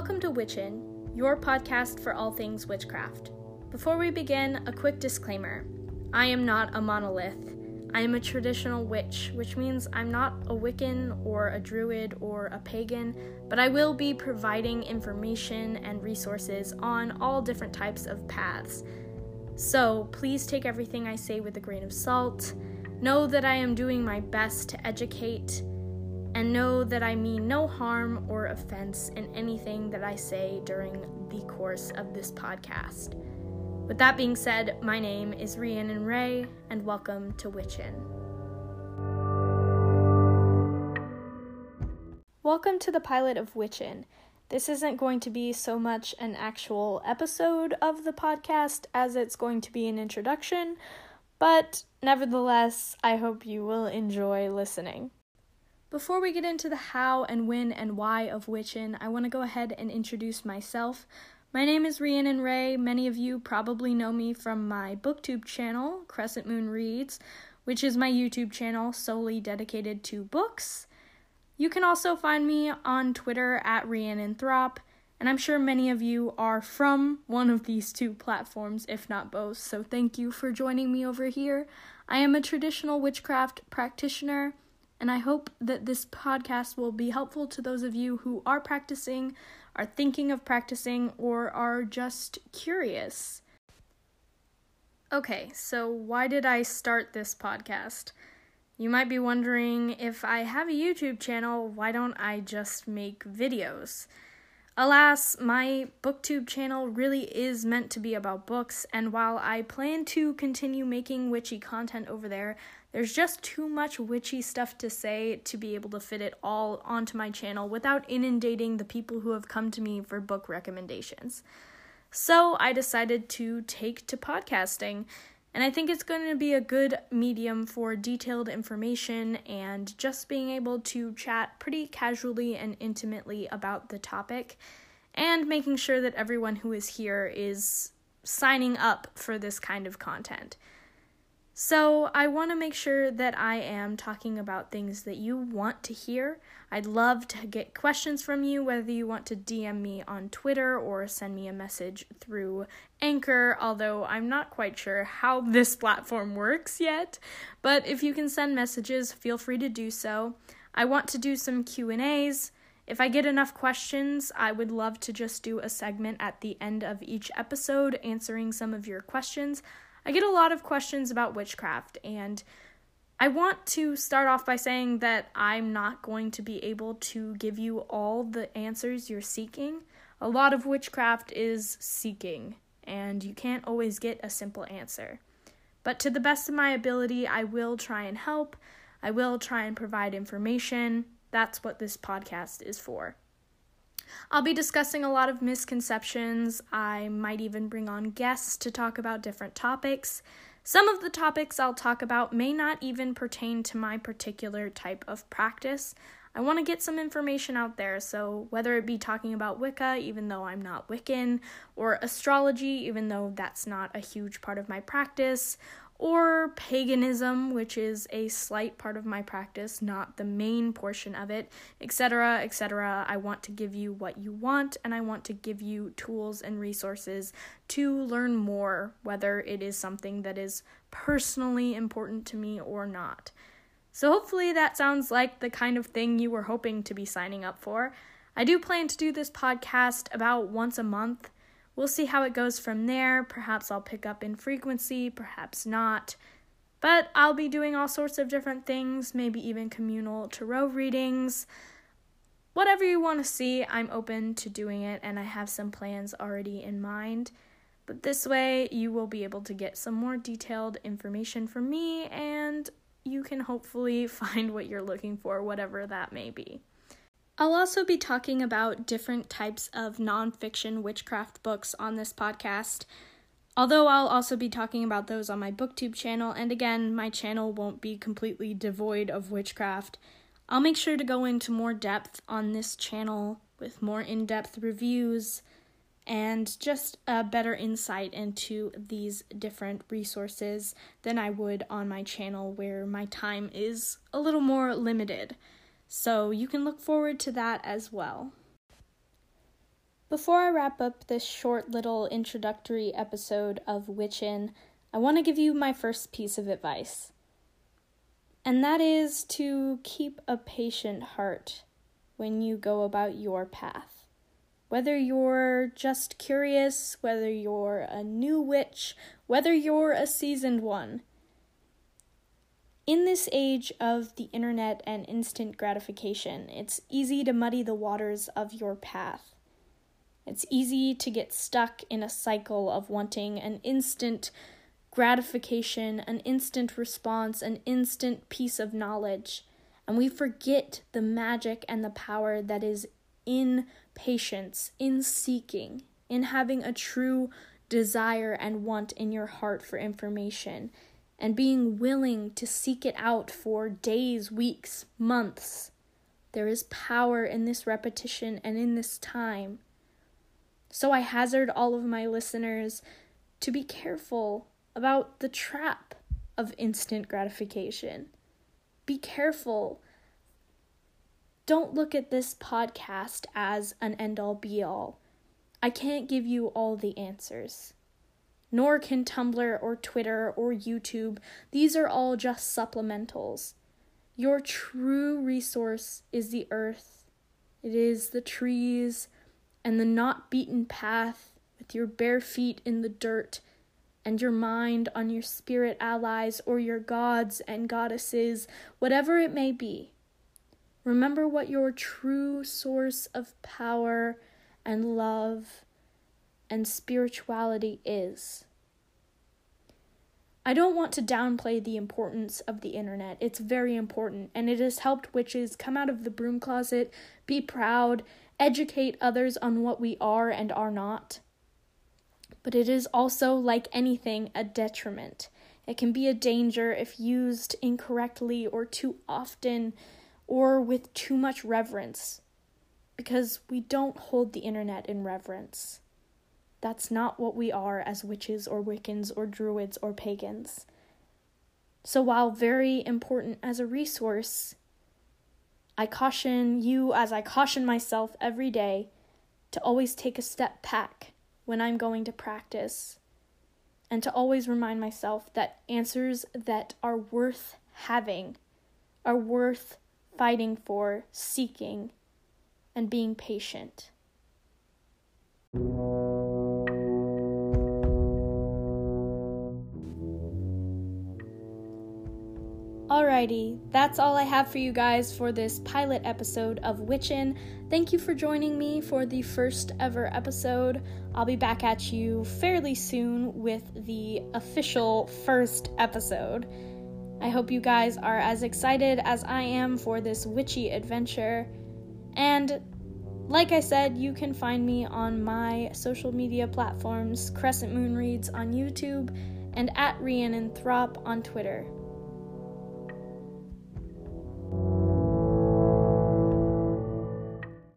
Welcome to Witchin, your podcast for all things witchcraft. Before we begin, a quick disclaimer I am not a monolith. I am a traditional witch, which means I'm not a Wiccan or a druid or a pagan, but I will be providing information and resources on all different types of paths. So please take everything I say with a grain of salt. Know that I am doing my best to educate and know that I mean no harm or offense in anything that I say during the course of this podcast. With that being said, my name is Rhiannon Ray, and welcome to Witchin. Welcome to the pilot of Witchin. This isn't going to be so much an actual episode of the podcast as it's going to be an introduction, but nevertheless, I hope you will enjoy listening. Before we get into the how and when and why of Witchin, I want to go ahead and introduce myself. My name is Rhiannon Ray. Many of you probably know me from my booktube channel, Crescent Moon Reads, which is my YouTube channel solely dedicated to books. You can also find me on Twitter at Rhiannon Throp, and I'm sure many of you are from one of these two platforms, if not both, so thank you for joining me over here. I am a traditional witchcraft practitioner and I hope that this podcast will be helpful to those of you who are practicing, are thinking of practicing, or are just curious. Okay, so why did I start this podcast? You might be wondering if I have a YouTube channel, why don't I just make videos? Alas, my booktube channel really is meant to be about books, and while I plan to continue making witchy content over there, there's just too much witchy stuff to say to be able to fit it all onto my channel without inundating the people who have come to me for book recommendations. So I decided to take to podcasting, and I think it's going to be a good medium for detailed information and just being able to chat pretty casually and intimately about the topic, and making sure that everyone who is here is signing up for this kind of content. So, I want to make sure that I am talking about things that you want to hear. I'd love to get questions from you, whether you want to DM me on Twitter or send me a message through Anchor, although I'm not quite sure how this platform works yet. But if you can send messages, feel free to do so. I want to do some Q&As. If I get enough questions, I would love to just do a segment at the end of each episode answering some of your questions. I get a lot of questions about witchcraft, and I want to start off by saying that I'm not going to be able to give you all the answers you're seeking. A lot of witchcraft is seeking, and you can't always get a simple answer. But to the best of my ability, I will try and help. I will try and provide information. That's what this podcast is for. I'll be discussing a lot of misconceptions. I might even bring on guests to talk about different topics. Some of the topics I'll talk about may not even pertain to my particular type of practice. I want to get some information out there, so whether it be talking about Wicca, even though I'm not Wiccan, or astrology, even though that's not a huge part of my practice, or paganism, which is a slight part of my practice, not the main portion of it, etc., etc. I want to give you what you want, and I want to give you tools and resources to learn more, whether it is something that is personally important to me or not. So, hopefully, that sounds like the kind of thing you were hoping to be signing up for. I do plan to do this podcast about once a month. We'll see how it goes from there. Perhaps I'll pick up in frequency, perhaps not. But I'll be doing all sorts of different things, maybe even communal tarot readings. Whatever you want to see, I'm open to doing it, and I have some plans already in mind. But this way, you will be able to get some more detailed information from me, and you can hopefully find what you're looking for, whatever that may be. I'll also be talking about different types of nonfiction witchcraft books on this podcast. Although I'll also be talking about those on my booktube channel, and again, my channel won't be completely devoid of witchcraft. I'll make sure to go into more depth on this channel with more in depth reviews and just a better insight into these different resources than I would on my channel, where my time is a little more limited. So you can look forward to that as well. Before I wrap up this short little introductory episode of Witchin, I want to give you my first piece of advice. And that is to keep a patient heart when you go about your path. Whether you're just curious, whether you're a new witch, whether you're a seasoned one. In this age of the internet and instant gratification, it's easy to muddy the waters of your path. It's easy to get stuck in a cycle of wanting an instant gratification, an instant response, an instant piece of knowledge. And we forget the magic and the power that is in patience, in seeking, in having a true desire and want in your heart for information, and being willing to seek it out for days, weeks, months. There is power in this repetition and in this time. So I hazard all of my listeners to be careful about the trap of instant gratification. Be careful. Don't look at this podcast as an end all be all. I can't give you all the answers. Nor can Tumblr or Twitter or YouTube. These are all just supplementals. Your true resource is the earth, it is the trees, and the not beaten path with your bare feet in the dirt and your mind on your spirit allies or your gods and goddesses, whatever it may be. Remember what your true source of power and love and spirituality is. I don't want to downplay the importance of the internet. It's very important, and it has helped witches come out of the broom closet, be proud, educate others on what we are and are not. But it is also, like anything, a detriment. It can be a danger if used incorrectly or too often or with too much reverence, because we don't hold the internet in reverence. That's not what we are as witches or Wiccans or Druids or pagans. So, while very important as a resource, I caution you, as I caution myself every day, to always take a step back when I'm going to practice, and to always remind myself that answers that are worth having are worth fighting for, seeking, and being patient. Alrighty, that's all I have for you guys for this pilot episode of Witchin. Thank you for joining me for the first ever episode. I'll be back at you fairly soon with the official first episode. I hope you guys are as excited as I am for this witchy adventure. And like I said, you can find me on my social media platforms Crescent Moon Reads on YouTube and at Rhiannon Throp on Twitter.